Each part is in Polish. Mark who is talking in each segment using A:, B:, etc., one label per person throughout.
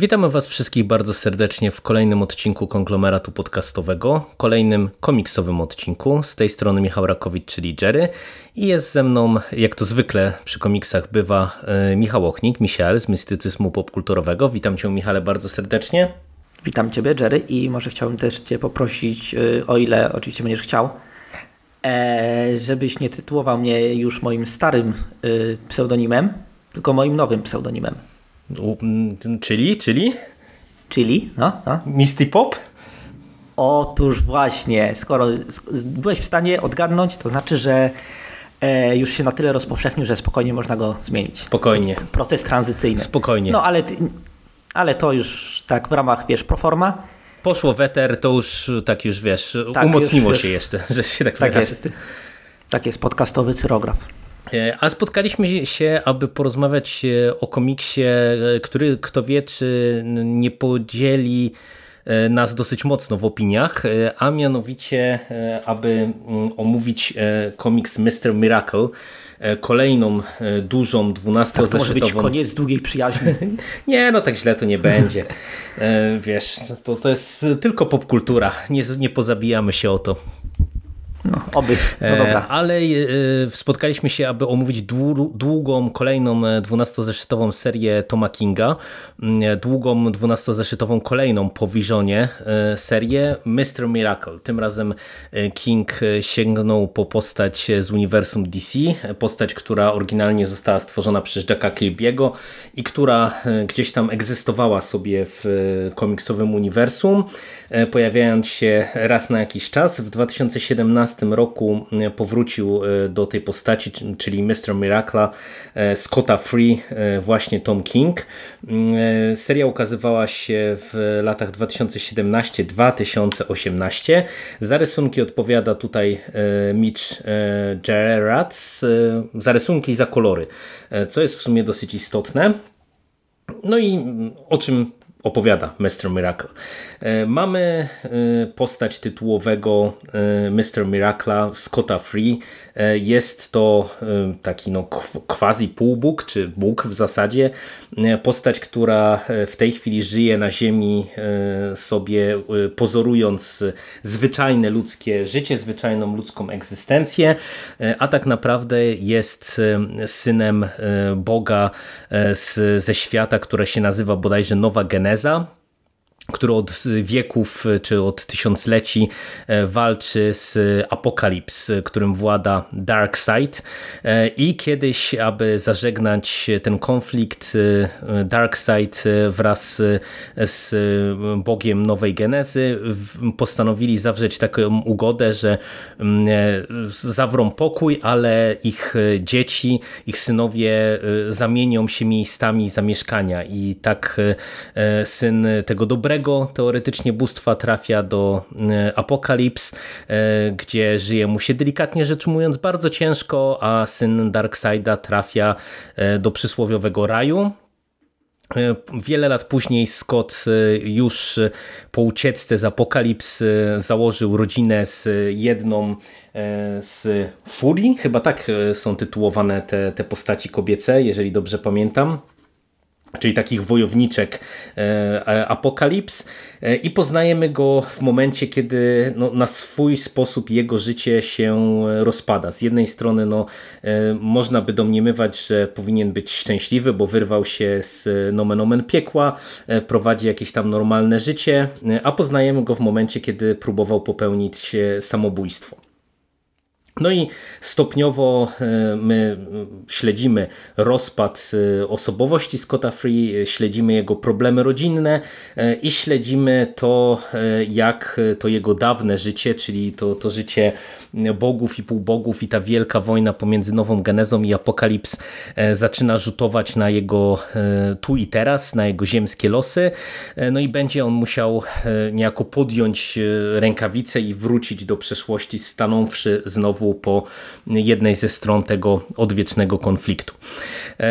A: Witamy Was wszystkich bardzo serdecznie w kolejnym odcinku konglomeratu podcastowego, kolejnym komiksowym odcinku. Z tej strony Michał Rakowicz, czyli Jerry i jest ze mną, jak to zwykle przy komiksach bywa, e, Michał Ochnik, Michał z Mistycyzmu Popkulturowego. Witam Cię Michale bardzo serdecznie.
B: Witam Ciebie, Jerry, i może chciałbym też Cię poprosić, y, o ile oczywiście będziesz chciał, e, żebyś nie tytułował mnie już moim starym pseudonimem, tylko moim nowym pseudonimem.
A: U, m, Czyli, czyli
B: Czyli, no, no.
A: Misty Pop?
B: Otóż właśnie, skoro sk- byłeś w stanie odgadnąć, to znaczy, że e, już się na tyle rozpowszechnił, że spokojnie można go zmienić.
A: Spokojnie.
B: Proces tranzycyjny.
A: Spokojnie.
B: No, ale, ale to już tak w ramach, wiesz, proforma.
A: Poszło weter, to już tak już wiesz,
B: Tak,
A: umocniło
B: już-
A: się jeszcze, że się tak,
B: Tak
A: wyrażę.
B: jest. Tak jest, podcastowy cyrograf.
A: E, A spotkaliśmy się, aby porozmawiać e, o komiksie, e, który kto wie, czy nie podzieli nas dosyć mocno w opiniach, a mianowicie, aby mm, omówić komiks Mr. Miracle, kolejną dużą,
B: Tak, to może być
A: 12-zeszytową
B: koniec długiej przyjaźni.
A: nie, no tak źle to nie będzie. Wiesz, to, to jest tylko popkultura. Nie, nie pozabijamy się o to.
B: No, oby. No
A: E,
B: dobra.
A: Ale e, spotkaliśmy się, aby omówić dłu- długą, kolejną e, 12-zeszytową serię Toma Kinga, m, długą 12-zeszytową kolejną po Visionie e, serię Mr. Miracle. Tym razem e, King e, sięgnął po postać z uniwersum DC, e, postać, która oryginalnie została stworzona przez Jacka Kirby'ego i która e, gdzieś tam egzystowała sobie w e, komiksowym uniwersum, e, pojawiając się raz na jakiś czas. W 2017 roku e, powrócił e, do tej postaci, czyli Mr. Miracle Scotta Free, e, właśnie Tom King. Mm, e, Seria ukazywała się w latach 2017-2018. Za rysunki odpowiada tutaj e, Mitch e, Gerards, e, za rysunki i za kolory, e, co jest w sumie dosyć istotne. No i mm, o czym opowiada Mr. Miracle? E, Mamy e, postać tytułowego e, Mr. Miracle'a Scotta Free. E, Jest to e, taki no, quasi półbóg, czy bóg w zasadzie. E, Postać, która w tej chwili żyje na ziemi sobie pozorując zwyczajne ludzkie życie, zwyczajną ludzką egzystencję, a tak naprawdę jest synem Boga z, ze świata, które się nazywa bodajże Nowa Geneza który od wieków czy od tysiącleci e, walczy z Apokalips, którym włada Darkseid. E, i kiedyś, aby zażegnać ten konflikt, e, Darkseid e, wraz z Bogiem Nowej Genezy postanowili zawrzeć taką ugodę, że mm, e, zawrą pokój, ale ich e, dzieci, ich synowie e, zamienią się miejscami zamieszkania. I tak e, syn tego dobrego teoretycznie bóstwa trafia do e, Apokalips, e, gdzie żyje mu się delikatnie rzecz mówiąc bardzo ciężko, a syn Darkseida trafia e, do przysłowiowego raju. Wiele lat później Scott już po ucieczce z Apokalips założył rodzinę z jedną z Furii, chyba tak są tytułowane te, te postaci kobiece, jeżeli dobrze pamiętam czyli takich wojowniczek e, Apokalips e, i poznajemy go w momencie, kiedy no, na swój sposób jego życie się rozpada. Z jednej strony no, e, można by domniemywać, że powinien być szczęśliwy, bo wyrwał się z nomen omen piekła, prowadzi jakieś tam normalne życie, a poznajemy go w momencie, kiedy próbował popełnić samobójstwo. No i stopniowo e, my śledzimy rozpad e, osobowości Scotta Free, śledzimy jego problemy rodzinne e, i śledzimy to, jak to jego dawne życie, czyli to, to życie bogów i półbogów i ta wielka wojna pomiędzy Nową Genezą i Apokalips e, zaczyna rzutować na jego e, tu i teraz, na jego ziemskie losy. E, No i będzie on musiał niejako podjąć rękawice i wrócić do przeszłości, stanąwszy znowu po jednej ze stron tego odwiecznego konfliktu.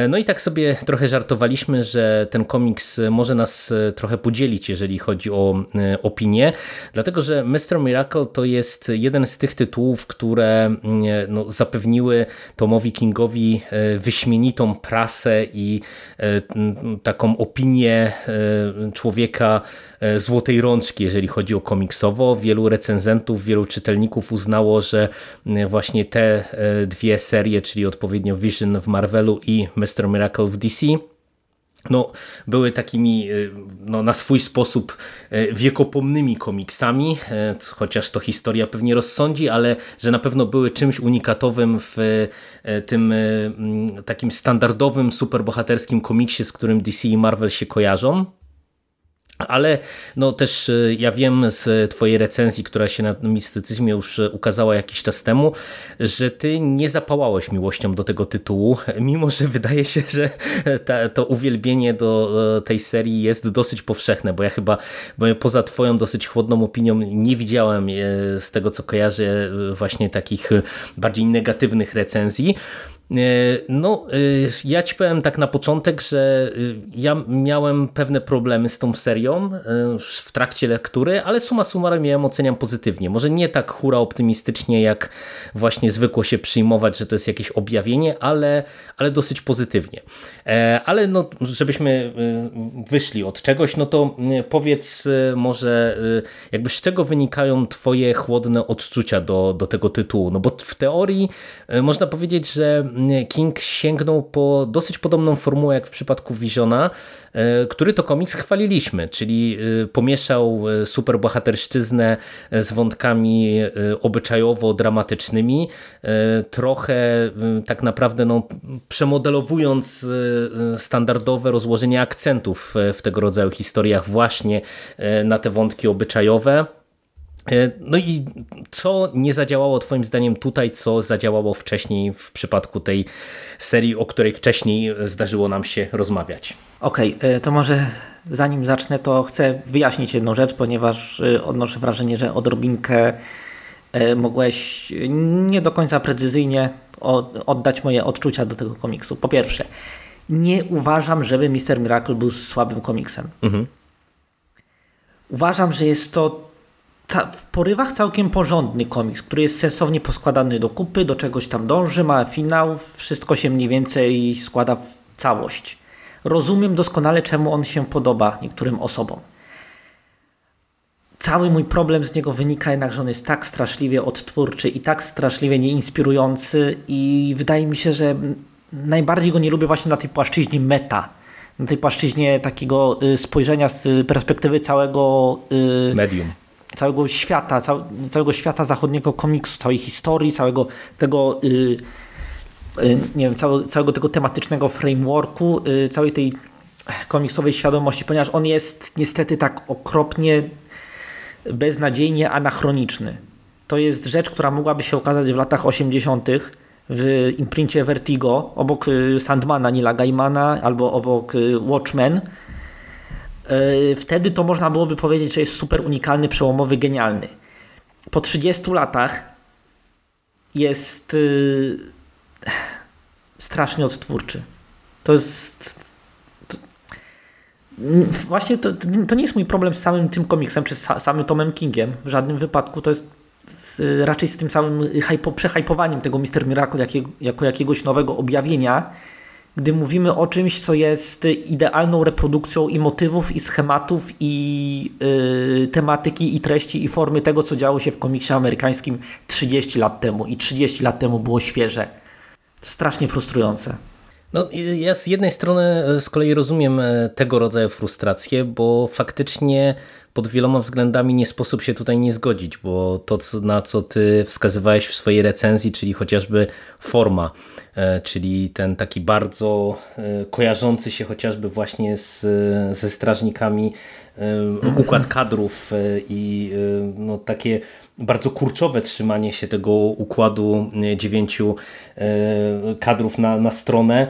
A: No i tak sobie trochę żartowaliśmy, że ten komiks może nas trochę podzielić, jeżeli chodzi o opinię, dlatego że Mr. Miracle to jest jeden z tych tytułów, które no, zapewniły Tomowi Kingowi wyśmienitą prasę i taką opinię człowieka e, złotej rączki, jeżeli chodzi o komiksowo. Wielu recenzentów, wielu czytelników uznało, że e, właśnie te e, dwie serie, czyli odpowiednio Vision w Marvelu i Mr. Miracle w DC, no, były takimi no, na swój sposób wiekopomnymi komiksami, chociaż to historia pewnie rozsądzi, ale że na pewno były czymś unikatowym w tym takim standardowym, superbohaterskim komiksie, z którym DC i Marvel się kojarzą. Ale no też e, ja wiem z twojej recenzji, która się na mistycyzmie już e, ukazała jakiś czas temu, że ty nie zapałałeś miłością do tego tytułu, mimo że wydaje się, że ta, to uwielbienie do e, tej serii jest dosyć powszechne, bo ja chyba poza twoją dosyć chłodną opinią nie widziałem z tego co kojarzę właśnie takich bardziej negatywnych recenzji. E, no, e, ja ci powiem tak na początek, że e, ja miałem pewne problemy z tą serią w trakcie lektury, ale suma summarum ja ją oceniam pozytywnie. Może nie tak hura optymistycznie, jak właśnie zwykło się przyjmować, że to jest jakieś objawienie, ale, ale dosyć pozytywnie. Ale no, żebyśmy wyszli od czegoś, no to powiedz może jakby z czego wynikają twoje chłodne odczucia do, do tego tytułu? No bo w teorii można powiedzieć, że King sięgnął po dosyć podobną formułę jak w przypadku Visiona, e, który to komiks chwaliliśmy, czyli e, pomieszał e, superbohaterszczyznę z wątkami obyczajowo-dramatycznymi, trochę tak naprawdę no, przemodelowując standardowe rozłożenie akcentów w tego rodzaju historiach właśnie na te wątki obyczajowe. E, no i co nie zadziałało Twoim zdaniem tutaj, co zadziałało wcześniej w przypadku tej serii, o której wcześniej zdarzyło nam się rozmawiać?
B: Okej, okay, e, to może zanim zacznę, to chcę wyjaśnić jedną rzecz, ponieważ e, odnoszę wrażenie, że odrobinkę mogłeś nie do końca precyzyjnie oddać moje odczucia do tego komiksu. Po pierwsze, nie uważam, żeby Mister Miracle był słabym komiksem. Mhm. Uważam, że jest to w porywach całkiem porządny komiks, który jest sensownie poskładany do kupy, do czegoś tam dąży, ma finał, wszystko się mniej więcej składa w całość. Rozumiem doskonale, czemu on się podoba niektórym osobom. Cały mój problem z niego wynika jednak, że on jest tak straszliwie odtwórczy i tak straszliwie nieinspirujący i wydaje mi się, że najbardziej go nie lubię właśnie na tej płaszczyźnie meta, na tej płaszczyźnie takiego y, spojrzenia z perspektywy całego
A: y, medium
B: całego świata, całego świata zachodniego komiksu, całej historii, całego tego yy, yy, nie wiem, całego, całego tego tematycznego frameworku, yy, całej tej komiksowej świadomości, ponieważ on jest niestety tak okropnie beznadziejnie anachroniczny. To jest rzecz, która mogłaby się okazać w latach 80. w imprincie Vertigo, obok y, Sandmana Nila Gaimana albo obok y, Watchmen, wtedy to można byłoby powiedzieć, że jest super unikalny, przełomowy, genialny. Po 30 latach jest yy, strasznie odtwórczy. To jest. Właśnie to, to nie jest mój problem z samym tym komiksem, czy z samym Tomem Kingiem. W żadnym wypadku to jest z, raczej z tym całym hypo, przehajpowaniem tego Mister Miracle jako jakiegoś nowego objawienia gdy mówimy o czymś, co jest idealną reprodukcją i motywów, i schematów, i yy, tematyki, i treści, i formy tego, co działo się w komiksie amerykańskim 30 lat temu. I 30 lat temu było świeże. To strasznie frustrujące.
A: No, ja z jednej strony e, z kolei rozumiem e, tego rodzaju frustrację, bo faktycznie pod wieloma względami nie sposób się tutaj nie zgodzić, bo to, na co ty wskazywałeś w swojej recenzji, czyli chociażby forma, e, czyli ten taki bardzo kojarzący się chociażby właśnie z, ze strażnikami układ kadrów i no, takie bardzo kurczowe trzymanie się tego układu dziewięciu kadrów na, na stronę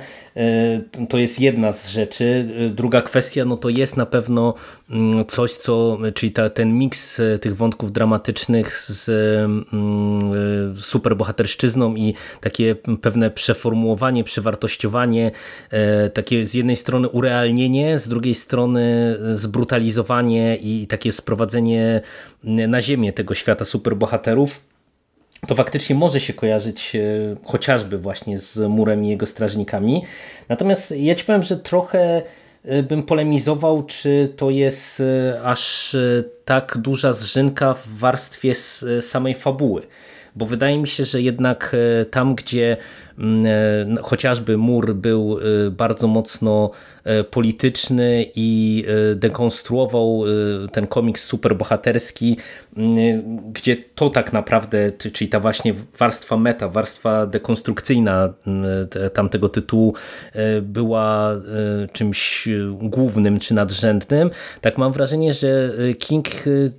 A: to jest jedna z rzeczy. Druga kwestia, no to jest na pewno mm, coś, co, czyli ta, ten miks tych wątków dramatycznych z mm, superbohaterszczyzną i takie pewne przeformułowanie, przewartościowanie, takie z jednej strony urealnienie, z drugiej strony zbrutalizowanie i takie sprowadzenie na ziemię tego świata superbohaterów to faktycznie może się kojarzyć e, chociażby właśnie z murem i jego strażnikami. Natomiast ja ci powiem, że trochę e, bym polemizował, czy to jest e, aż tak duża zżynka w warstwie samej fabuły. Bo wydaje mi się, że jednak tam, gdzie mm, chociażby mur był bardzo mocno E, polityczny i e, dekonstruował e, ten komiks superbohaterski, gdzie to tak naprawdę, czyli ta właśnie warstwa meta, warstwa dekonstrukcyjna tamtego tytułu była czymś głównym czy nadrzędnym, tak mam wrażenie, że King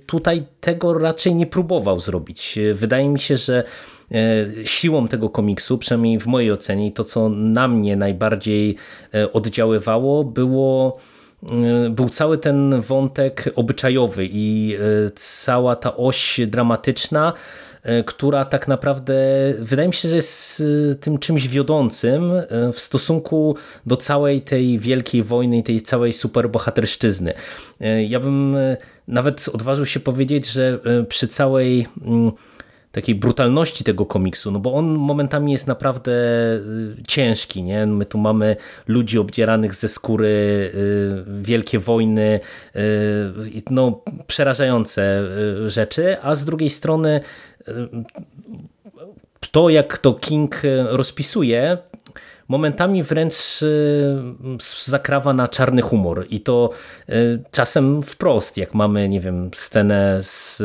A: tutaj tego raczej nie próbował zrobić. Wydaje mi się, że siłą tego komiksu, przynajmniej w mojej ocenie, i to co na mnie najbardziej oddziaływało, było y, był cały ten wątek obyczajowy i y, cała ta oś dramatyczna, y, która tak naprawdę wydaje mi się, że jest tym czymś wiodącym w stosunku do całej tej wielkiej wojny i tej całej superbohaterszczyzny. Ja bym nawet odważył się powiedzieć, że przy całej mm, takiej brutalności tego komiksu, no bo on momentami jest naprawdę y, ciężki, nie? My tu mamy ludzi obdzieranych ze skóry, y, wielkie wojny, y, no przerażające rzeczy, a z drugiej strony to jak to King rozpisuje, momentami wręcz zakrawa na czarny humor i to czasem wprost, jak mamy, nie wiem, scenę z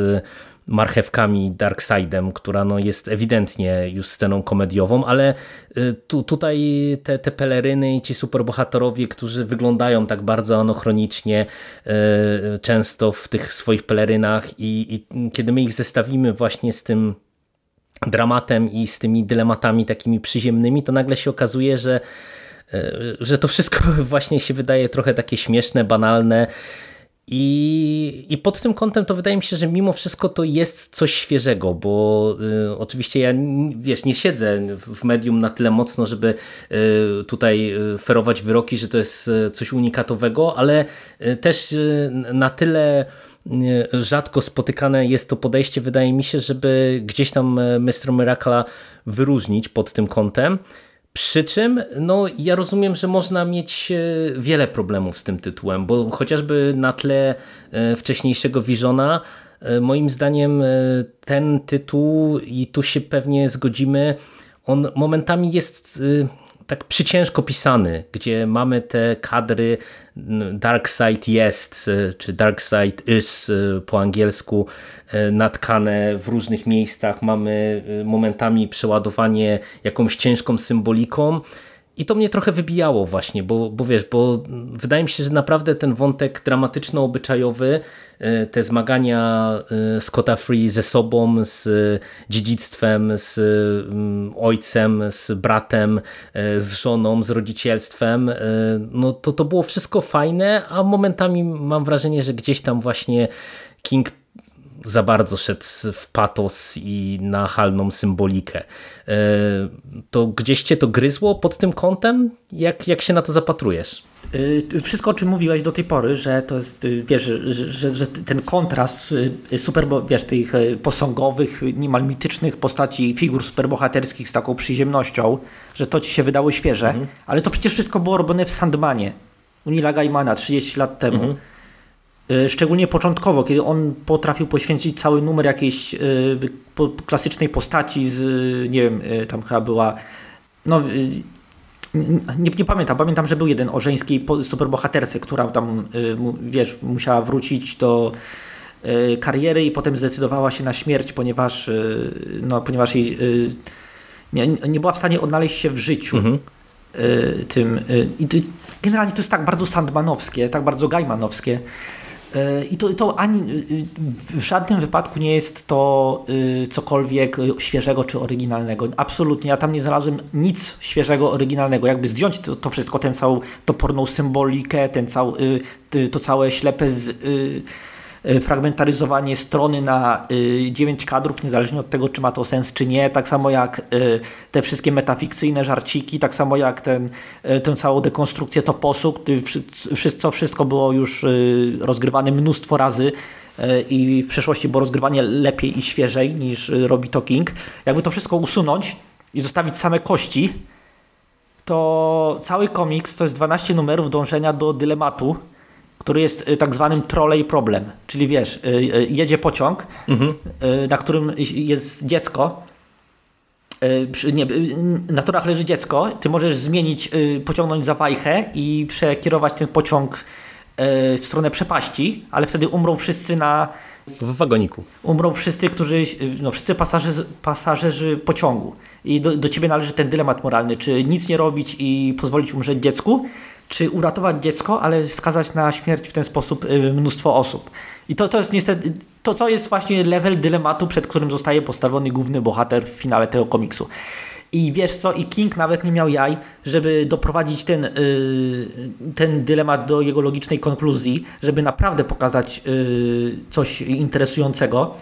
A: marchewkami Darkseidem, która no jest ewidentnie już sceną komediową, ale y, tu, tutaj te, te peleryny i ci superbohaterowie, którzy wyglądają tak bardzo anochronicznie y, często w tych swoich pelerynach i, i kiedy my ich zestawimy właśnie z tym dramatem i z tymi dylematami takimi przyziemnymi, to nagle się okazuje, że y, że to wszystko właśnie się wydaje trochę takie śmieszne, banalne i, I pod tym kątem to wydaje mi się, że mimo wszystko to jest coś świeżego, bo y, oczywiście ja wiesz, nie siedzę w medium na tyle mocno, żeby y, tutaj y, ferować wyroki, że to jest y, coś unikatowego, ale y, też y, na tyle rzadko spotykane jest to podejście, wydaje mi się, żeby gdzieś tam Mr. Miracla wyróżnić pod tym kątem. Przy czym no, ja rozumiem, że można mieć e, wiele problemów z tym tytułem, bo chociażby na tle e, wcześniejszego Visiona e, moim zdaniem ten tytuł i tu się pewnie zgodzimy, on momentami jest tak przyciężko pisany, gdzie mamy te kadry Dark Side jest, czy Dark Side is po angielsku natkane w różnych miejscach. Mamy momentami przeładowanie jakąś ciężką symboliką i to mnie trochę wybijało właśnie, bo, bo wiesz, bo wydaje mi się, że naprawdę ten wątek dramatyczno-obyczajowy, e, te zmagania e, Scotta Free ze sobą, z dziedzictwem, z mm, ojcem, z bratem, e, z żoną, z rodzicielstwem, no to to było wszystko fajne, a momentami mam wrażenie, że gdzieś tam właśnie King za bardzo szedł w patos i nachalną symbolikę. E, to gdzieś cię to gryzło pod tym kątem? Jak, jak się na to zapatrujesz?
B: E, wszystko, o czym mówiłeś do tej pory, że to jest, e, wiesz, że, że, że ten kontrast super, wiesz, tych posągowych, niemal mitycznych postaci, figur superbohaterskich z taką przyziemnością, że to ci się wydało świeże, mhm. ale to przecież wszystko było robione w Sandmanie u Nila Gaimana 30 lat temu. Mhm. Y, szczególnie początkowo, kiedy on potrafił poświęcić cały numer jakiejś y, klasycznej postaci z, nie wiem, y, tam chyba była, no nie, nie, pamiętam, pamiętam, że był jeden o żeńskiej superbohaterce, która tam, wiesz, musiała wrócić do kariery i potem zdecydowała się na śmierć, ponieważ, no, ponieważ jej nie, nie była w stanie odnaleźć się w życiu. Mhm. Tym, I generalnie to jest tak bardzo sandmanowskie, tak bardzo gaimanowskie, E, I to, to ani w żadnym wypadku nie jest to cokolwiek świeżego czy oryginalnego. Absolutnie, ja tam nie znalazłem nic świeżego, oryginalnego. Jakby zdjąć to, to wszystko, tę całą toporną symbolikę, ten cały, to całe ślepe z E, fragmentaryzowanie strony na 9 e, kadrów, niezależnie od tego, czy ma to sens, czy nie. Tak samo jak e, te wszystkie metafikcyjne żarciki, tak samo jak ten, tę całą dekonstrukcję toposu, co wszystko było już rozgrywane mnóstwo razy i w przeszłości było rozgrywanie lepiej i świeżej niż robi to King. Jakby to wszystko usunąć i zostawić same kości, to cały komiks to jest 12 numerów dążenia do dylematu, który jest y, tak zwanym trolley problem. Czyli wiesz, y, y, jedzie pociąg, mhm. na którym jest dziecko. Nie, na torach leży dziecko, ty możesz zmienić, pociągnąć za wajchę i przekierować ten pociąg w stronę przepaści, ale wtedy umrą wszyscy na.
A: W wagoniku.
B: Umrą wszyscy, którzy. No, wszyscy pasażerzy, pasażerzy pociągu. I do, do ciebie należy ten dylemat moralny, czy nic nie robić i pozwolić umrzeć dziecku, czy uratować dziecko, ale skazać na śmierć w ten sposób y, mnóstwo osób. I to, to jest niestety, to, to jest właśnie level dylematu, przed którym zostaje postawiony główny bohater w finale tego komiksu. I wiesz co, i King nawet nie miał jaj, żeby doprowadzić ten, yy, ten dylemat do jego logicznej konkluzji, żeby naprawdę pokazać yy, coś interesującego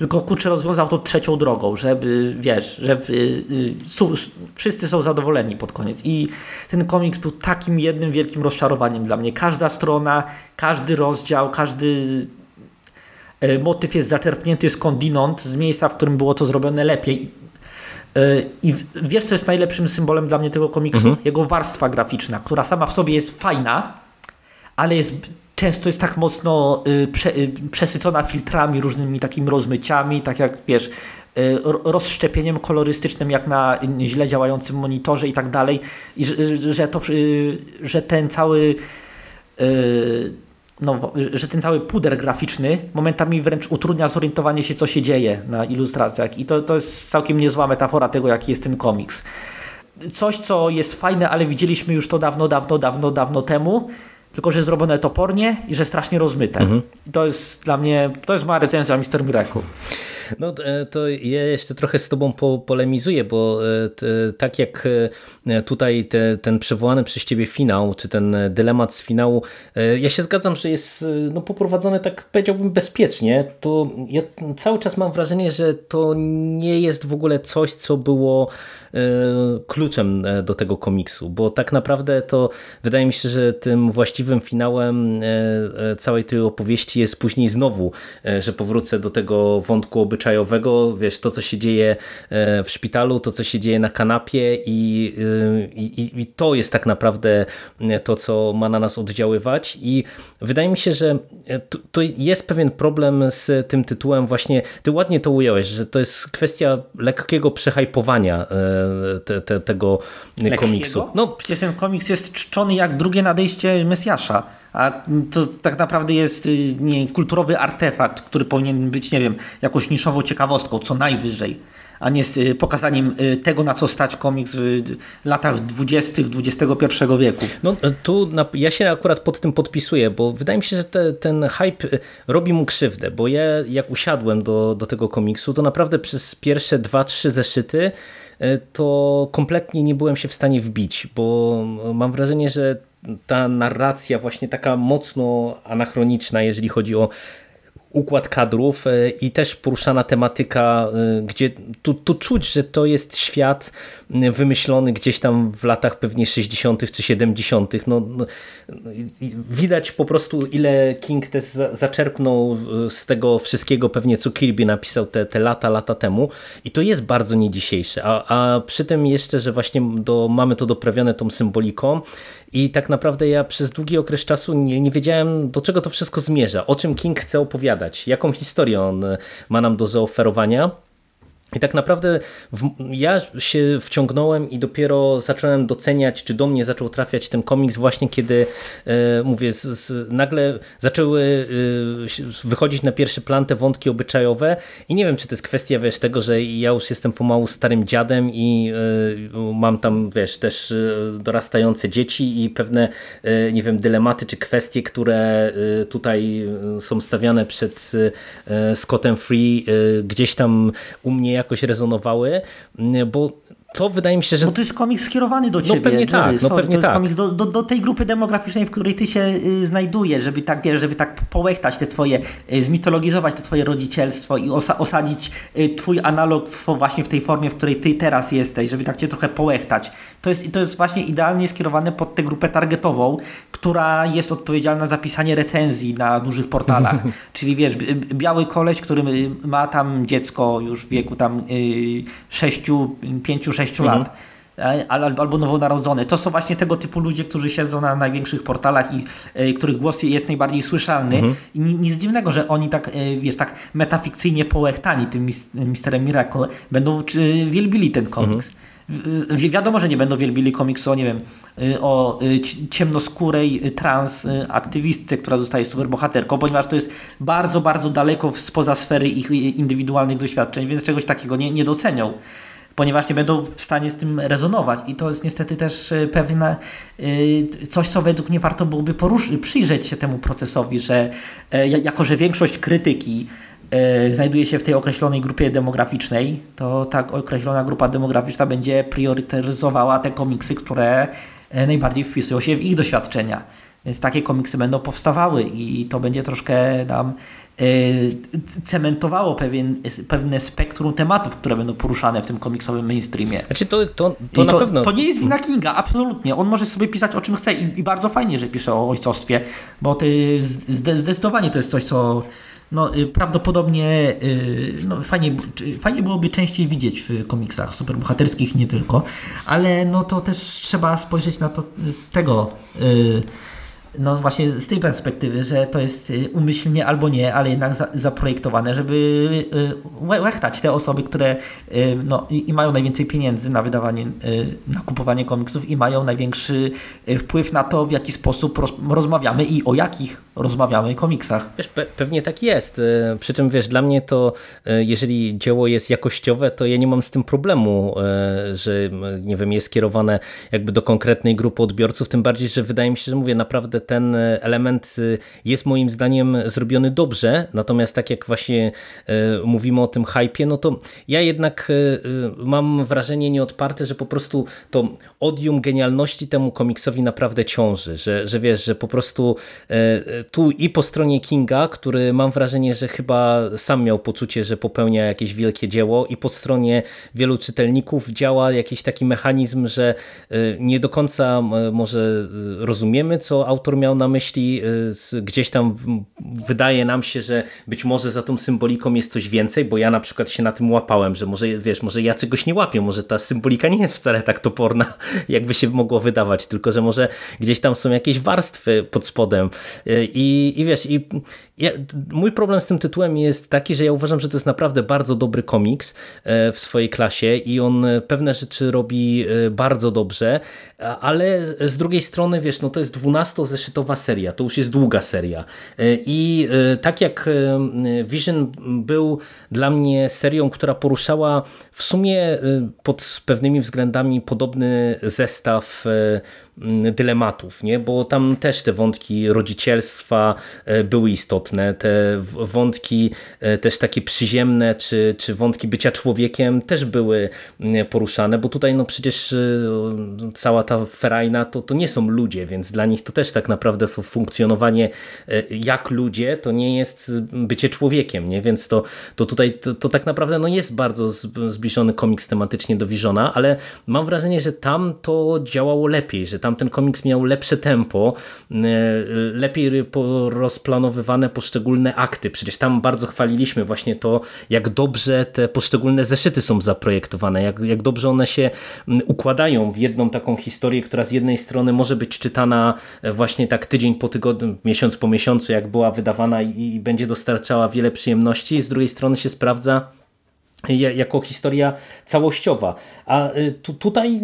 B: tylko kurczę rozwiązał to trzecią drogą, żeby, wiesz, że y, y, su, wszyscy są zadowoleni pod koniec. I ten komiks był takim jednym wielkim rozczarowaniem dla mnie. Każda strona, każdy rozdział, każdy y, motyw jest zaczerpnięty skądinąd, z miejsca, w którym było to zrobione lepiej. I wiesz, co jest najlepszym symbolem dla mnie tego komiksu? Mhm. Jego warstwa graficzna, która sama w sobie jest fajna, ale jest często jest tak mocno y, prze, y, przesycona filtrami, różnymi takimi rozmyciami, tak jak wiesz, y, rozszczepieniem kolorystycznym, jak na źle działającym monitorze i tak dalej, i że, to, że ten cały no, że ten cały puder graficzny momentami wręcz utrudnia zorientowanie się, co się dzieje na ilustracjach. I to, to jest całkiem niezła metafora tego, jaki jest ten komiks. Coś, co jest fajne, ale widzieliśmy już to dawno, dawno, dawno, dawno temu tylko że zrobione topornie i że strasznie rozmyte. Mhm. To jest dla mnie, to jest moja recenzja Mr. Miracle.
A: No e, to ja jeszcze trochę z tobą po, polemizuję, bo e, tak jak e, tutaj te, ten przywołany przez ciebie finał, czy ten dylemat z finału, ja się zgadzam, że jest no, poprowadzony tak powiedziałbym bezpiecznie, to ja cały czas mam wrażenie, że to nie jest w ogóle coś, co było kluczem do tego komiksu, bo tak naprawdę to wydaje mi się, że tym właściwym finałem całej tej opowieści jest później znowu, że powrócę do tego wątku obyczajowego obyczajowego, wiesz, to co się dzieje e, w szpitalu, to co się dzieje na kanapie i, e, i, i to jest tak naprawdę e, to, co ma na nas oddziaływać i wydaje mi się, że to, to jest pewien problem z tym tytułem właśnie, ty ładnie to ująłeś, że to jest kwestia lekkiego przehajpowania te, te, tego Lekkiego? komiksu.
B: No, Przecież ten komiks jest czczony jak drugie nadejście Mesjasza, a to tak naprawdę jest nie, kulturowy artefakt, który powinien być, nie wiem, jakoś ciekawostką, co najwyżej, a nie z y, pokazaniem y, tego, na co stać komiks w latach 20. XXI wieku.
A: No tu ja się akurat pod tym podpisuję, bo wydaje mi się, że te, ten hype y, robi mu krzywdę, bo ja jak usiadłem do, do tego komiksu, to naprawdę przez pierwsze dwa, trzy zeszyty to kompletnie nie byłem się w stanie wbić, bo mam wrażenie, że ta narracja właśnie taka mocno anachroniczna, jeżeli chodzi o układ kadrów e, i też poruszana tematyka, e, gdzie tu, tu czuć, że to jest świat wymyślony gdzieś tam w latach pewnie 60. czy 70. No, no, widać po prostu ile King też zaczerpnął z tego wszystkiego pewnie co Kirby napisał te, te lata, lata temu i to jest bardzo nie dzisiejsze, a, a przy tym jeszcze, że właśnie do, mamy to doprawione tą symboliką i tak naprawdę ja przez długi okres czasu nie, nie wiedziałem do czego to wszystko zmierza, o czym King chce opowiadać, jaką historię on ma nam do zaoferowania I tak naprawdę w, ja się wciągnąłem i dopiero zacząłem doceniać, czy do mnie zaczął trafiać ten komiks właśnie kiedy, e, mówię, z, z, nagle zaczęły e, wychodzić na pierwszy plan te wątki obyczajowe. I nie wiem, czy to jest kwestia, wiesz, tego, że ja już jestem pomału starym dziadem i e, mam tam, wiesz, też e, dorastające dzieci i pewne, e, nie wiem, dylematy czy kwestie, które e, tutaj są stawiane przed Scottem Free gdzieś tam u mnie jakoś rezonowały, bo to wydaje mi się, że...
B: Bo to jest komiks skierowany do ciebie.
A: No pewnie tak, no pewnie
B: to jest
A: tak.
B: komiks do, do, do, tej grupy demograficznej, w której ty się y, znajdujesz, żeby tak, wiesz, żeby tak połechtać te twoje, y, zmitologizować to twoje rodzicielstwo i osa, osadzić y, twój analog w, właśnie w tej formie, w której ty teraz jesteś, żeby tak cię trochę połechtać. To jest, to jest właśnie idealnie skierowane pod tę grupę targetową, która jest odpowiedzialna za pisanie recenzji na dużych portalach. Czyli wiesz, biały koleś, który ma tam dziecko już w wieku tam 6, 5, 6 mhm. lat albo nowonarodzony. To są właśnie tego typu ludzie, którzy siedzą na największych portalach i y, których głos jest najbardziej słyszalny. Mhm. I nic dziwnego, że oni tak, y, wiesz, tak metafikcyjnie połechtani tym Misterem Miracle będą czy, wielbili ten komiks. Mhm. Wi wiadomo, że nie będą wielbili komiksu o, nie wiem, o ciemnoskórej trans aktywistce, która zostaje superbohaterką, ponieważ to jest bardzo, bardzo daleko spoza sfery ich indywidualnych doświadczeń, więc czegoś takiego nie, nie docenią ponieważ nie będą w stanie z tym rezonować. I to jest niestety też e, pewne e, coś, co według mnie warto byłoby poruszyć, przyjrzeć się temu procesowi, że e, jako, że większość krytyki znajduje się w tej określonej grupie demograficznej, to ta określona grupa demograficzna będzie priorytetyzowała te komiksy, które najbardziej wpisują się w ich doświadczenia. Więc takie komiksy będą powstawały i to będzie troszkę nam Y, cementowało pewien, pewne spektrum tematów, które będą poruszane w tym komiksowym mainstreamie.
A: Znaczy to, to, to na
B: to,
A: pewno.
B: To nie jest wina Kinga, absolutnie. On może sobie pisać o czym chce i, i bardzo fajnie, że pisze o ojcostwie, bo ty, zdecydowanie to jest coś, co no, y, prawdopodobnie y, no, fajnie, fajnie byłoby częściej widzieć w komiksach superbohaterskich, nie tylko, ale no to też trzeba spojrzeć na to z tego no właśnie z tej perspektywy, że to jest y, umyślnie albo nie, ale jednak za, zaprojektowane, żeby y, łechtać te osoby, które y, no, i mają najwięcej pieniędzy na wydawanie, na kupowanie komiksów i mają największy wpływ na to, w jaki sposób roz, rozmawiamy i o jakich rozmawiamy komiksach.
A: Wiesz, pe pewnie tak jest. Przy czym wiesz, dla mnie to jeżeli dzieło jest jakościowe, to ja nie mam z tym problemu, że nie wiem, jest skierowane jakby do konkretnej grupy odbiorców, tym bardziej, że wydaje mi się, że mówię naprawdę ten element y, jest moim zdaniem zrobiony dobrze, natomiast tak jak właśnie y, mówimy o tym hypie, no to ja jednak mam wrażenie nieodparte, że po prostu to odium genialności temu komiksowi naprawdę ciąży, że, że wiesz, że po prostu tu i po stronie Kinga, który mam wrażenie, że chyba sam miał poczucie, że popełnia jakieś wielkie dzieło i po stronie wielu czytelników działa jakiś taki mechanizm, że nie do końca może rozumiemy, co autor miał na myśli, y, gdzieś tam wydaje nam się, że być może za tą symboliką jest coś więcej, bo ja na przykład się na tym łapałem, że może wiesz, może ja czegoś nie łapię, może ta symbolika nie jest wcale tak toporna, jakby się mogło wydawać, tylko że może gdzieś tam są jakieś warstwy pod spodem y, i, i wiesz, i ja, mój problem z tym tytułem jest taki, że ja uważam, że to jest naprawdę bardzo dobry komiks e, w swojej klasie i on pewne rzeczy robi e, bardzo dobrze, ale z drugiej strony, wiesz, no to jest 12-zeszytowa seria, to już jest długa seria. E, i tak jak Vision był dla mnie serią, która poruszała w sumie pod pewnymi względami podobny zestaw dylematów, nie? bo tam też te wątki rodzicielstwa e, były istotne, te wątki e, też takie przyziemne, czy, czy wątki bycia człowiekiem też były mm, poruszane, bo tutaj no przecież e, cała ta ferajna to, to nie są ludzie, więc dla nich to też tak naprawdę funkcjonowanie jak ludzie to nie jest bycie człowiekiem, nie? więc to, to tutaj to, to tak naprawdę no jest bardzo zbliżony komiks tematycznie do Visiona, ale mam wrażenie, że tam to działało lepiej, że tam tam ten komiks miał lepsze tempo, e, lepiej rozplanowywane poszczególne akty. Przecież tam bardzo chwaliliśmy właśnie to, jak dobrze te poszczególne zeszyty są zaprojektowane, jak, jak dobrze one się układają w jedną taką historię, która z jednej strony może być czytana e, właśnie tak tydzień po tygodniu, miesiąc po miesiącu, jak była wydawana i będzie dostarczała wiele przyjemności, z drugiej strony się sprawdza jako historia całościowa. A y, tu, tutaj,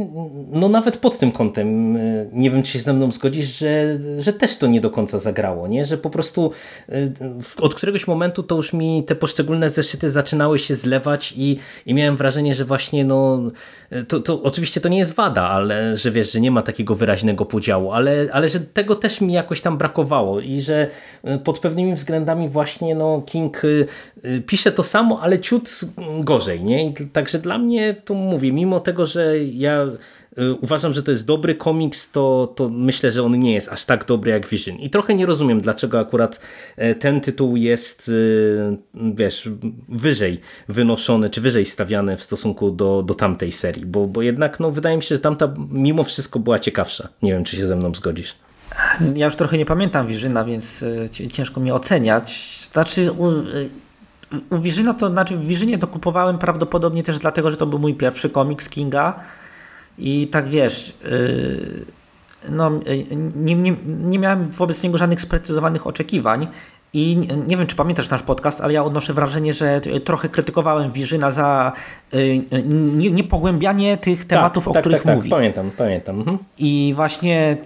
A: no nawet pod tym kątem, y, nie wiem, czy się ze mną zgodzisz, że, że też to nie do końca zagrało, nie? że po prostu y, od któregoś momentu to już mi te poszczególne zeszyty zaczynały się zlewać i, i miałem wrażenie, że właśnie, no, to, to oczywiście to nie jest wada, ale że wiesz, że nie ma takiego wyraźnego podziału, ale, ale że tego też mi jakoś tam brakowało i że pod pewnymi względami właśnie no, King pisze to samo, ale ciut gorzej. Nie? I także dla mnie, to mówię, mimo tego, że ja y, uważam, że to jest dobry komiks, to, to myślę, że on nie jest aż tak dobry jak Vision. I trochę nie rozumiem, dlaczego akurat e, ten tytuł jest, y, wiesz, wyżej wynoszony, czy wyżej stawiany w stosunku do, do tamtej serii, bo, bo jednak no, wydaje mi się, że tamta mimo wszystko była ciekawsza. Nie wiem, czy się ze mną zgodzisz.
B: Ja już trochę nie pamiętam Vizyna, więc e, ciężko mi oceniać. Znaczy, u Wirzyna to znaczy w Wirzynie to kupowałem prawdopodobnie też dlatego, że to był mój pierwszy komiks Kinga i tak wiesz, yy, no, yy, nie, nie, nie miałem wobec niego żadnych sprecyzowanych oczekiwań i nie, nie, wiem, czy pamiętasz nasz podcast, ale ja odnoszę wrażenie, że trochę krytykowałem Wirzyna za yy, nie, niepogłębianie tych tak, tematów,
A: tak,
B: o których
A: tak, tak,
B: mówi.
A: Pamiętam, pamiętam. Mhm.
B: I właśnie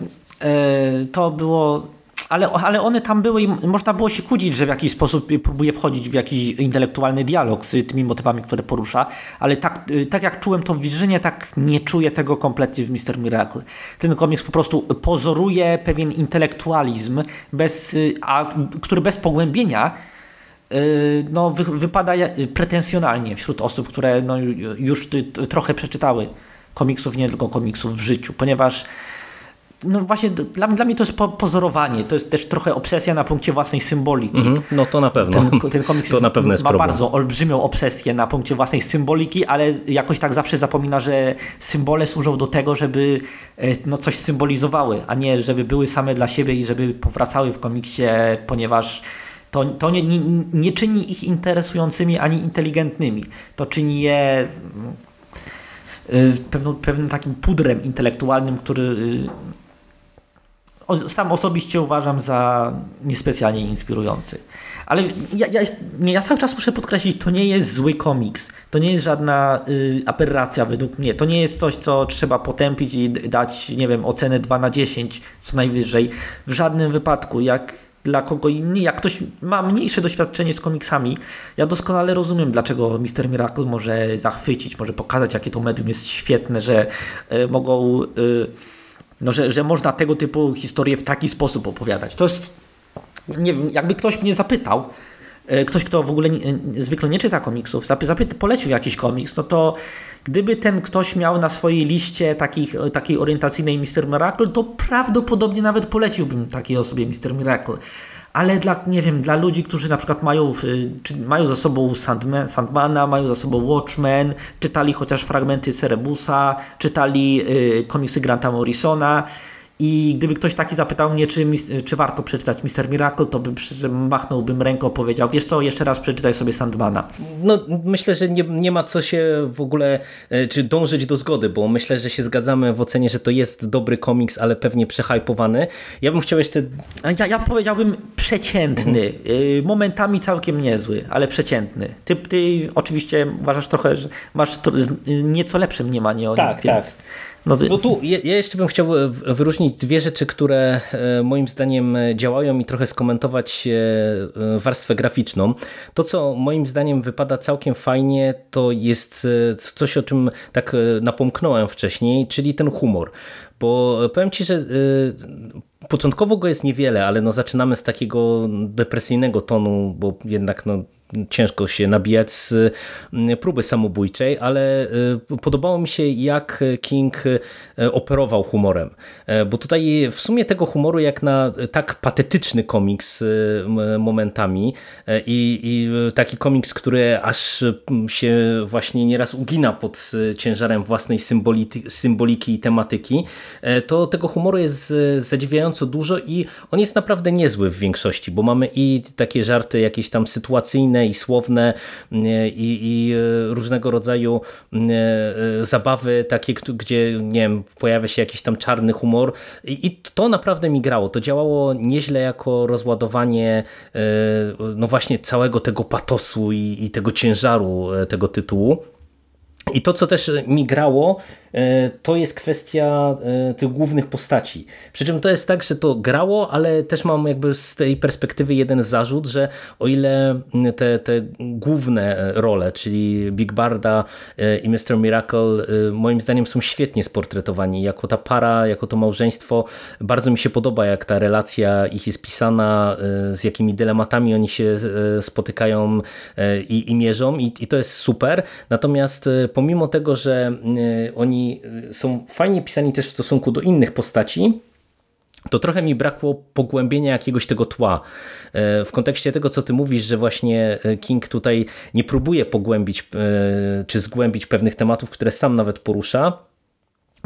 B: yy, to było ale, ale one tam były i można było się kłócić, że w jakiś sposób próbuje wchodzić w jakiś intelektualny dialog z tymi motywami, które porusza, ale tak, tak jak czułem to w Wirzynie, tak nie czuję tego kompletnie w Mr. Miracle. Ten komiks po prostu pozoruje pewien intelektualizm, bez, a, który bez pogłębienia y, no, wy, wypada pretensjonalnie wśród osób, które no, już trochę przeczytały komiksów, nie tylko komiksów w życiu, ponieważ no właśnie dla, dla mnie to jest po, pozorowanie, to jest też trochę obsesja na punkcie własnej symboliki. Mm -hmm,
A: no to na pewno.
B: Ten, ten komiks
A: to na pewno jest
B: ma
A: problem.
B: bardzo olbrzymią obsesję na punkcie własnej symboliki, ale jakoś tak zawsze zapomina, że symbole służą do tego, żeby e, no, coś symbolizowały, a nie żeby były same dla siebie i żeby powracały w komiksie, ponieważ to, to nie, nie, nie czyni ich interesującymi ani inteligentnymi. To czyni je mm, pewną, pewnym takim pudrem intelektualnym, który y, sam osobiście uważam za niespecjalnie inspirujący. Ale ja, ja, nie, ja cały czas muszę podkreślić, to nie jest zły komiks. To nie jest żadna y, aberracja według mnie. To nie jest coś, co trzeba potępić i dać, nie wiem, ocenę 2 na 10 co najwyżej. W żadnym wypadku. Jak dla kogo jak ktoś ma mniejsze doświadczenie z komiksami, ja doskonale rozumiem, dlaczego Mister Miracle może zachwycić, może pokazać, jakie to medium jest świetne, że y, mogą... Y, no, że, że można tego typu historie w taki sposób opowiadać. To jest, nie wiem, jakby ktoś mnie zapytał, e, ktoś, kto w ogóle nie, zwykle nie czyta komiksów, zapyta, polecił jakiś komiks, no to gdyby ten ktoś miał na swojej liście takich, takiej orientacyjnej Mr. Miracle, to prawdopodobnie nawet poleciłbym takiej osobie Mr. Miracle ale dla, nie wiem, dla ludzi, którzy na przykład mają, czy mają za sobą Sandman, Sandmana, mają za sobą Watchmen, czytali chociaż fragmenty Cerebusa, czytali y, komiksy Granta Morrisona, i gdyby ktoś taki zapytał mnie, czy, czy warto przeczytać Mr. Miracle, to bym machnąłbym ręką, powiedział, wiesz co, jeszcze raz przeczytaj sobie Sandmana.
A: No myślę, że nie, nie ma co się w ogóle, e, czy dążyć do zgody, bo myślę, że się zgadzamy w ocenie, że to jest dobry komiks, ale pewnie przehypowany. Ja bym chciał jeszcze...
B: Ja, ja powiedziałbym przeciętny, mhm. momentami całkiem niezły, ale przeciętny. Ty, ty oczywiście uważasz trochę, że masz nieco lepsze mniemanie o
A: tak,
B: nim, więc...
A: Tak. No, no tu ja, ja jeszcze bym chciał wyróżnić dwie rzeczy, które e, moim zdaniem działają i trochę skomentować e, warstwę graficzną. To, co moim zdaniem wypada całkiem fajnie, to jest e, coś, o czym tak napomknąłem wcześniej, czyli ten humor. Bo powiem Ci, że początkowo go jest niewiele, ale no zaczynamy z takiego depresyjnego tonu, bo jednak no, ciężko się nabijać z mm, próby samobójczej, ale y, podobało mi się jak King y, operował humorem, e, bo tutaj w sumie tego humoru jak na tak patetyczny komiks y, momentami e, i, i taki komiks, który aż się właśnie nieraz ugina pod ciężarem własnej symboliki, symboliki i tematyki, e, to tego humoru jest zadziwiająco dużo i on jest naprawdę niezły w większości, bo mamy i takie żarty jakieś tam sytuacyjne, i słowne i, i różnego rodzaju zabawy takie, gdzie nie wiem, pojawia się jakiś tam czarny humor i, i to naprawdę mi grało. To działało nieźle jako rozładowanie no właśnie całego tego patosu i, i tego ciężaru tego tytułu. I to, co też mi grało, e, to jest kwestia e, tych głównych postaci. Przy czym to jest tak, że to grało, ale też mam jakby z tej perspektywy jeden zarzut, że o ile te, te główne e, role, czyli Big Barda i Mr. Miracle, moim zdaniem są świetnie sportretowani. Jako ta para, jako to małżeństwo, bardzo mi się podoba, jak ta relacja ich jest pisana, z jakimi dylematami oni się spotykają i, i mierzą, i, i to jest super. Natomiast pomimo tego, że e, e, są fajnie pisani też w stosunku do innych postaci, to trochę mi brakło pogłębienia jakiegoś tego tła. E, w kontekście tego, co ty mówisz, że właśnie King tutaj nie próbuje pogłębić czy zgłębić pewnych tematów, które sam nawet porusza,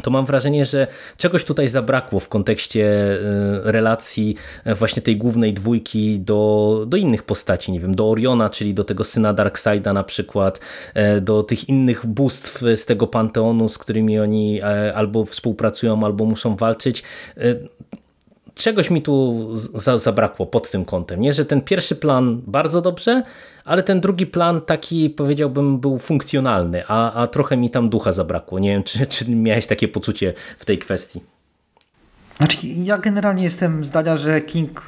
A: to mam wrażenie, że czegoś tutaj zabrakło w kontekście y, relacji e, właśnie tej głównej dwójki do, do innych postaci, nie wiem, do Oriona, czyli do tego syna Darkseida na przykład, e, do tych innych bóstw z tego panteonu, z którymi oni albo współpracują, albo muszą walczyć czegoś mi tu za, zabrakło pod tym kątem. Nie, że ten pierwszy plan bardzo dobrze, ale ten drugi plan taki powiedziałbym był funkcjonalny, a, a trochę mi tam ducha zabrakło. Nie wiem, czy, czy miałeś takie poczucie w tej kwestii.
B: Znaczy, ja generalnie jestem zdania, że King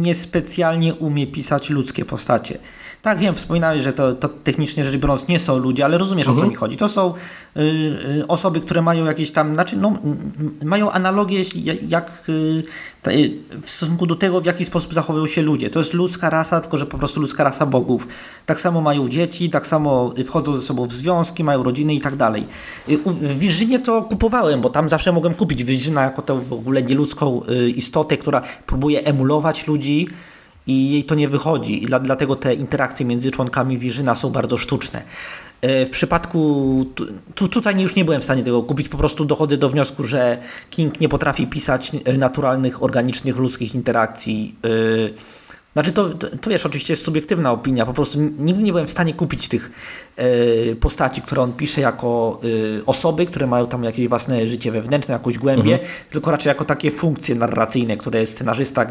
B: niespecjalnie umie pisać ludzkie postacie. Tak, wiem, wspominałeś, że to, to technicznie rzecz biorąc nie są ludzie, ale rozumiesz mhm. o co mhm. mi chodzi. To są y, y, osoby, które mają jakieś tam, znaczy, no, mają analogię jak y, w stosunku do tego, w jaki sposób zachowują się ludzie. To jest ludzka rasa, tylko że po prostu ludzka rasa bogów. Tak samo mają dzieci, tak samo wchodzą ze sobą w związki, mają rodziny i tak dalej. W Wirzynie to kupowałem, bo tam zawsze mogłem kupić Wirzyna jako tę w ogóle nieludzką istotę, która próbuje emulować ludzi, i jej to nie wychodzi i dla, dlatego te interakcje między członkami Wirzyna są bardzo sztuczne. E, w przypadku, tu, tutaj już nie byłem w stanie tego kupić, po prostu dochodzę do wniosku, że King nie potrafi pisać e, naturalnych, organicznych, ludzkich interakcji. Yy, znaczy to, to, to, wiesz, oczywiście jest subiektywna opinia, po prostu nigdy nie byłem w stanie kupić tych y, postaci, które on pisze jako y, osoby, które mają tam jakieś własne życie wewnętrzne, jakąś głębię, mhm. tylko raczej jako takie funkcje narracyjne, które scenarzysta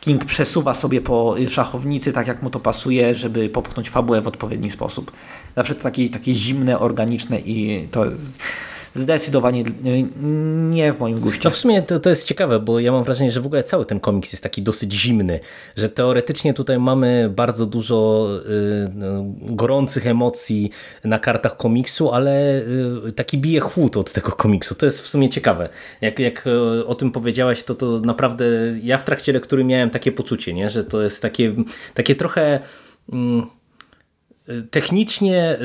B: King przesuwa sobie po szachownicy tak jak mu to pasuje, żeby popchnąć fabułę w odpowiedni sposób. Zawsze to takie, takie zimne, organiczne i to jest zdecydowanie nie w moim guście.
A: No w sumie to, to jest ciekawe, bo ja mam wrażenie, że w ogóle cały ten komiks jest taki dosyć zimny, że teoretycznie tutaj mamy bardzo dużo y, no, gorących emocji na kartach komiksu, ale y, taki bije chłód od tego komiksu. To jest w sumie ciekawe. Jak, jak y, o tym powiedziałaś, to, to naprawdę ja w trakcie lektury miałem takie poczucie, nie? że to jest takie, takie trochę... Technicznie y,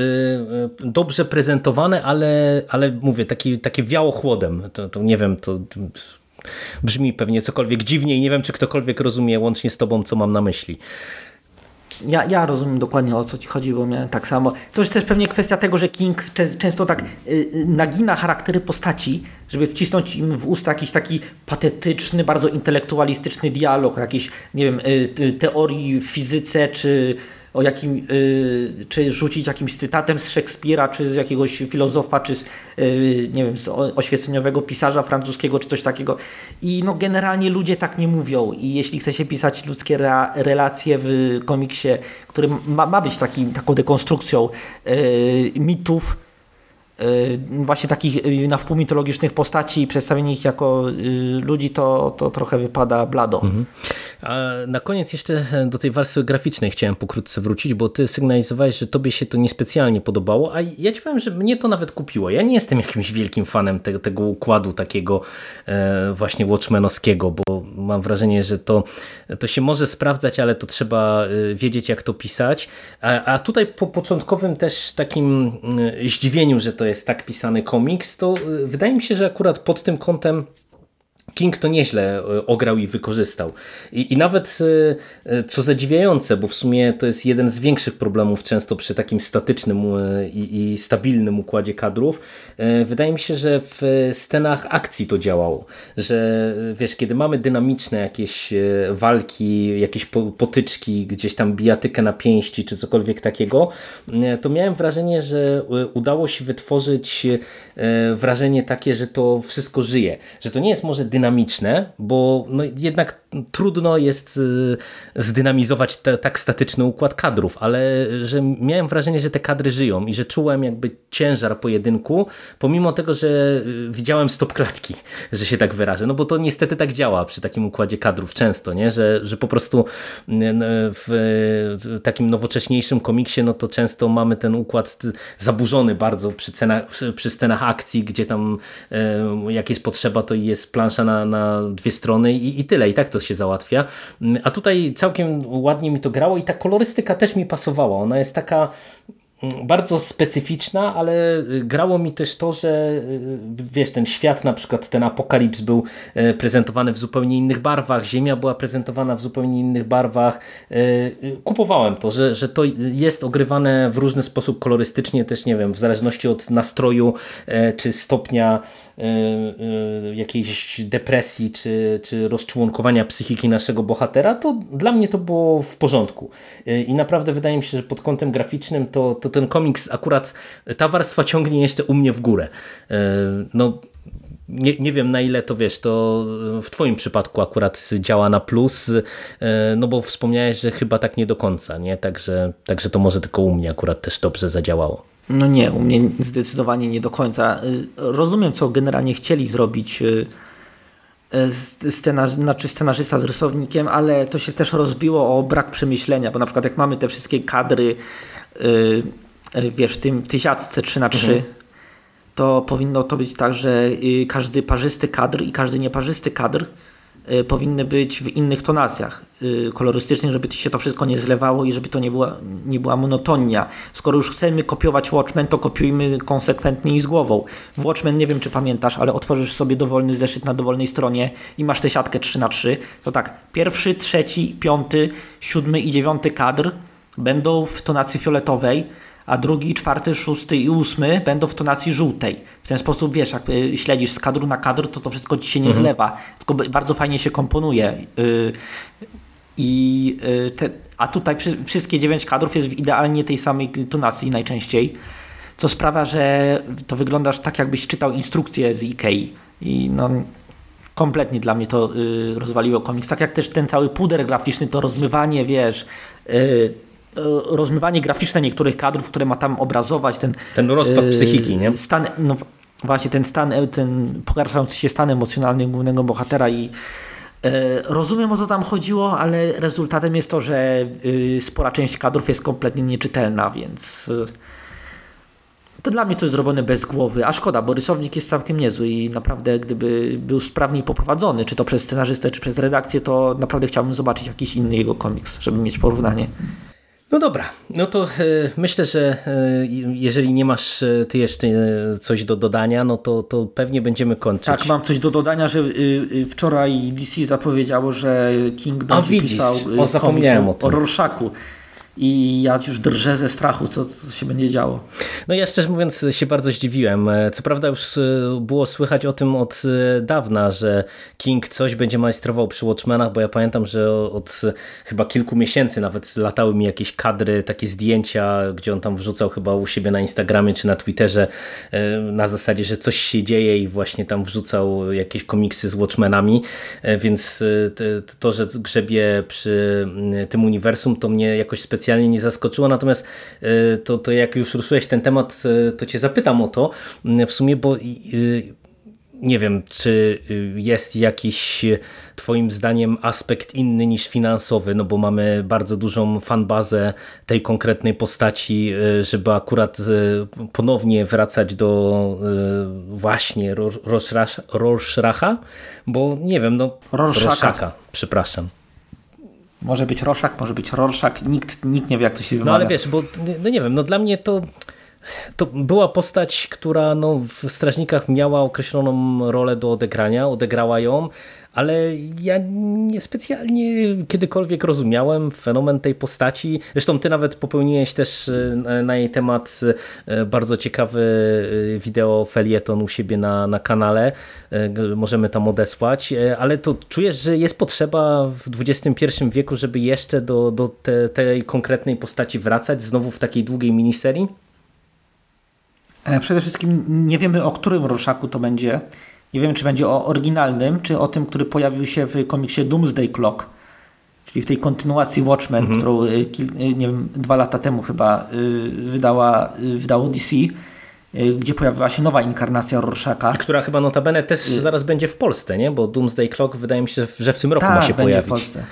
A: y, dobrze prezentowane, ale, ale mówię, taki, takie wiało chłodem. To, to nie wiem, to brzmi pewnie cokolwiek dziwniej. Nie wiem, czy ktokolwiek rozumie łącznie z tobą, co mam na myśli.
B: Ja, ja rozumiem dokładnie o co ci chodzi, bo miałem tak samo. To jest też pewnie kwestia tego, że King często tak y, nagina charaktery postaci, żeby wcisnąć im w usta jakiś taki patetyczny, bardzo intelektualistyczny dialog, jakiś, nie wiem, teorii fizyce, czy o jakim, y, czy rzucić jakimś cytatem z Szekspira, czy z jakiegoś filozofa, czy z, y, nie wiem, z oświeceniowego pisarza francuskiego, czy coś takiego. I no generalnie ludzie tak nie mówią i jeśli chce się pisać ludzkie relacje w komiksie, który ma, ma być taki, taką dekonstrukcją y, mitów, właśnie takich na wpół mitologicznych postaci i przedstawienie ich jako ludzi, to, to trochę wypada blado. Mhm.
A: A na koniec jeszcze do tej warstwy graficznej chciałem pokrótce wrócić, bo ty sygnalizowałeś, że tobie się to niespecjalnie podobało, a ja ci powiem, że mnie to nawet kupiło. Ja nie jestem jakimś wielkim fanem te, tego układu takiego e, właśnie Watchmenowskiego, bo mam wrażenie, że to, to się może sprawdzać, ale to trzeba e, wiedzieć jak to pisać. A, a tutaj po początkowym też takim e, zdziwieniu, że to jest tak pisany komiks, to wydaje mi się, że akurat pod tym kątem King to nieźle ograł i wykorzystał. I, i nawet co zadziwiające, bo w sumie to jest jeden z większych problemów często przy takim statycznym i, i stabilnym układzie kadrów, wydaje mi się, że w scenach akcji to działało, że wiesz, kiedy mamy dynamiczne jakieś walki, jakieś potyczki, gdzieś tam bijatykę na pięści czy cokolwiek takiego, to miałem wrażenie, że udało się wytworzyć e, wrażenie takie, że to wszystko żyje. Że to nie jest może dynamiczne, bo no jednak trudno jest e, zdynamizować te, tak statyczny układ kadrów, ale że miałem wrażenie, że te kadry żyją i że czułem jakby ciężar pojedynku, pomimo tego, że e, widziałem stop klatki, że się tak wyrażę. No bo to niestety tak działa przy takim układzie kadrów często, nie? Że, że po prostu w takim nowocześniejszym komiksie, no to często mamy ten układ zaburzony bardzo przy, cenach, przy scenach akcji, gdzie tam jak jest potrzeba, to jest plansza na, na dwie strony i, i tyle, i tak to się załatwia. A tutaj całkiem ładnie mi to grało i ta kolorystyka też mi pasowała. Ona jest taka bardzo specyficzna, ale grało mi też to, że y, wiesz, ten świat, na przykład ten apokalips był e, prezentowany w zupełnie innych barwach, Ziemia była prezentowana w zupełnie innych barwach. E, y, kupowałem to, że, że to jest ogrywane w różny sposób kolorystycznie, też nie wiem, w zależności od nastroju e, czy stopnia jakiejś depresji czy, czy rozczłonkowania psychiki naszego bohatera, to dla mnie to było w porządku. I naprawdę wydaje mi się, że pod kątem graficznym to, to ten komiks akurat, ta warstwa ciągnie jeszcze u mnie w górę. E, no, nie, nie wiem na ile to wiesz, to w Twoim przypadku akurat działa na plus, e, no bo wspomniałeś, że chyba tak nie do końca, nie? Także, także to może tylko u mnie akurat też dobrze zadziałało.
B: No nie, u mnie zdecydowanie nie do końca. E, rozumiem, co generalnie chcieli zrobić scenarz, znaczy scenarzysta z rysownikiem, ale to się też rozbiło o brak przemyślenia, bo na przykład jak mamy te wszystkie kadry wiesz, w, tym, siatce 3 na 3 mhm. to powinno to być tak, że y, każdy parzysty kadr i każdy nieparzysty kadr y, powinny być w innych tonacjach y, kolorystycznych, żeby się to wszystko nie zlewało i żeby to nie była, nie była monotonia. Skoro już chcemy kopiować Watchmen, to kopiujmy konsekwentnie i z głową. W Watchmen, nie wiem czy pamiętasz, ale otworzysz sobie dowolny zeszyt na dowolnej stronie i masz tę siatkę 3 na 3 to tak, pierwszy, trzeci, piąty, siódmy i dziewiąty kadr będą w tonacji fioletowej, a drugi, czwarty, szósty i ósmy będą w tonacji żółtej. W ten sposób, wiesz, jak y, śledzisz z kadru na kadr, to to wszystko ci się nie mhm. zlewa, tylko bardzo fajnie się komponuje. Y, I y, te, a tutaj wszystkie dziewięć kadrów jest w idealnie tej samej tonacji najczęściej, co sprawia, że to wyglądasz tak, jakbyś czytał instrukcję z Ikei. I no, kompletnie dla mnie to rozwaliło komiks. Tak jak też ten cały puder graficzny, to rozmywanie, wiesz, rozmywanie graficzne niektórych kadrów, które ma tam obrazować ten...
A: Ten rozpad yy, psychiki, nie?
B: Stan, no, właśnie ten stan, e, ten pogarszający się stan emocjonalny głównego bohatera i yy, rozumiem o co tam chodziło, ale rezultatem jest to, że yy, spora część kadrów jest kompletnie nieczytelna, więc to dla mnie to jest zrobione bez głowy, a szkoda, bo rysownik jest całkiem niezły i naprawdę gdyby był sprawniej poprowadzony, czy to przez scenarzystę, czy przez redakcję, to naprawdę chciałbym zobaczyć jakiś inny jego komiks, żeby mieć porównanie.
A: No dobra, no to e, myślę, że e, jeżeli nie masz e, ty jeszcze coś do dodania, no to, to pewnie będziemy kończyć.
B: Tak, mam coś do dodania, że wczoraj DC zapowiedziało, że King będzie A, widzisz, pisał o, zapomniałem o, o i ja już drżę ze strachu, co, co, się będzie działo.
A: No ja szczerze mówiąc się bardzo zdziwiłem. Co prawda już e, było słychać o tym od e, dawna, że King coś będzie majstrował przy Watchmenach, bo ja pamiętam, że od chyba kilku miesięcy nawet latały mi jakieś kadry, takie zdjęcia, gdzie on tam wrzucał chyba u siebie na Instagramie czy na Twitterze e, na zasadzie, że coś się dzieje i właśnie tam wrzucał jakieś komiksy z Watchmenami, więc to, że grzebie przy tym uniwersum to mnie jakoś specjalnie specjalnie nie zaskoczyło, natomiast e, to, to jak już ruszyłeś ten temat, e, to cię zapytam o to w sumie, bo nie wiem, czy jest jakiś Twoim zdaniem aspekt inny niż finansowy, no bo mamy bardzo dużą fanbazę tej konkretnej postaci, żeby akurat ponownie wracać do właśnie Rorschracha, bo nie wiem, no
B: Rorschaka,
A: przepraszam.
B: Może być Roszak, może być Rorszak, nikt, nikt nie wie jak to się wymawia.
A: No ale wiesz, bo no nie wiem, no dla mnie to to była postać, która no, w Strażnikach miała określoną rolę do odegrania, odegrała ją, ale ja niespecjalnie kiedykolwiek rozumiałem fenomen tej postaci. Zresztą ty nawet popełniłeś też e, na jej temat e, bardzo ciekawy e, wideo felieton u siebie na, na kanale. Możemy tam odesłać, ale to czujesz, że jest potrzeba w XXI wieku, żeby jeszcze do, do te, tej konkretnej postaci wracać znowu w takiej długiej miniserii?
B: Przede wszystkim nie wiemy, o którym Rorschaku to będzie. Nie wiem, czy będzie o oryginalnym, czy o tym, który pojawił się w komiksie Doomsday Clock, czyli w tej kontynuacji Watchmen, mhm. którą y, y, nie wiem, dwa lata temu chyba y, wydała, wydało DC, gdzie pojawiła się nowa inkarnacja Rorschacha.
A: Która chyba notabene też zaraz będzie w Polsce, nie? Bo Doomsday Clock wydaje mi się, że w tym roku
B: tak,
A: ma się
B: będzie
A: pojawić.
B: w Polsce.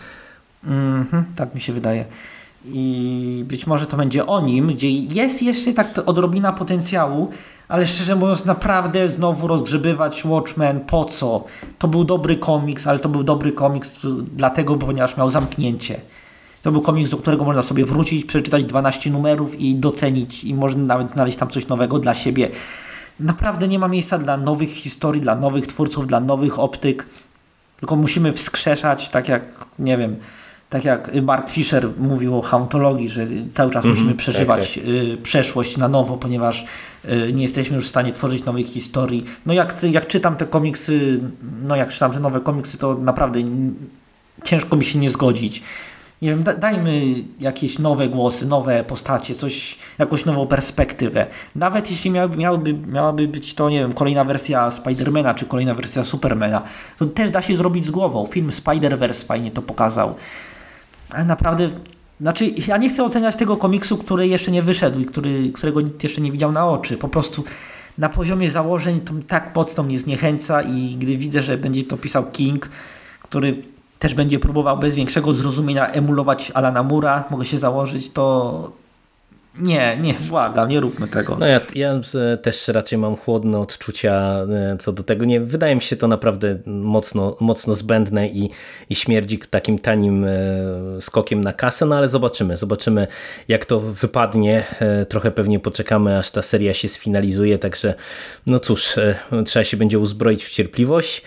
B: -hmm, tak mi się wydaje i być może to będzie o nim, gdzie jest jeszcze tak odrobina potencjału, ale szczerze mówiąc naprawdę znowu rozgrzebywać Watchmen, po co? To był dobry komiks, ale to był dobry komiks dlatego, ponieważ miał zamknięcie. To był komiks, do którego można sobie wrócić, przeczytać 12 numerów i docenić i można nawet znaleźć tam coś nowego dla siebie. Naprawdę nie ma miejsca dla nowych historii, dla nowych twórców, dla nowych optyk, tylko musimy wskrzeszać, tak jak, nie wiem, tak jak Mark Fisher mówił o hauntologii, że cały czas mm -hmm, musimy przeżywać tak, tak. Przeszłość na nowo, ponieważ y, nie jesteśmy już w stanie tworzyć nowych historii. No jak, jak czytam te komiksy, no jak czytam te nowe komiksy, to naprawdę ciężko mi się nie zgodzić. Nie wiem, dajmy jakieś nowe głosy, nowe postacie, coś, jakąś nową perspektywę. Nawet jeśli miałaby, miałaby, miałaby być to, nie wiem, kolejna wersja Spidermana, czy kolejna wersja Supermana, to też da się zrobić z głową. Film Spider-Verse fajnie to pokazał naprawdę, znaczy ja nie chcę oceniać tego komiksu, który jeszcze nie wyszedł i który, którego nikt jeszcze nie widział na oczy. Po prostu na poziomie założeń to tak mocno mnie zniechęca i gdy widzę, że będzie to pisał King, który też będzie próbował bez większego zrozumienia emulować Alana Mura, mogę się założyć, to nie, nie, błagam, nie róbmy tego.
A: No ja, ja też raczej mam chłodne odczucia e, co do tego. Nie, wydaje mi się to naprawdę mocno, mocno zbędne i, i śmierdzi takim tanim e, skokiem na kasę, no ale zobaczymy. Zobaczymy jak to wypadnie. E, trochę pewnie poczekamy aż ta seria się sfinalizuje, także no cóż, trzeba się będzie uzbroić w cierpliwość.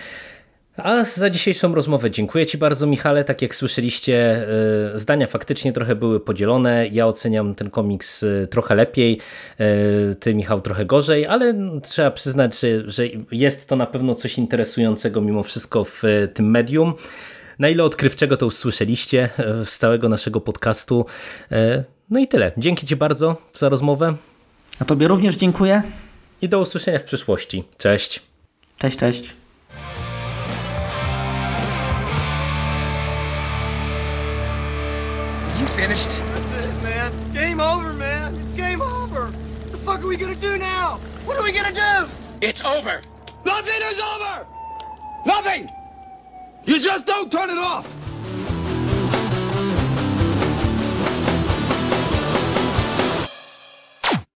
A: A za dzisiejszą rozmowę dziękuję Ci bardzo, Michale. Tak jak słyszeliście, e, zdania faktycznie trochę były podzielone. Ja oceniam ten komiks e, trochę lepiej, e, Ty, Michał, trochę gorzej, ale trzeba przyznać, że, że jest to na pewno coś interesującego mimo wszystko w tym medium. Na ile odkrywczego to usłyszeliście z całego naszego podcastu. No i tyle. Dzięki Ci bardzo za rozmowę.
B: A Tobie również dziękuję.
A: I do usłyszenia w przyszłości. Cześć.
B: Cześć, cześć. Finished? That's it, man. It's game over, man. It's game over. What the fuck are we gonna do now? What are we gonna do? It's over. Nothing is over! Nothing! You just don't turn it off!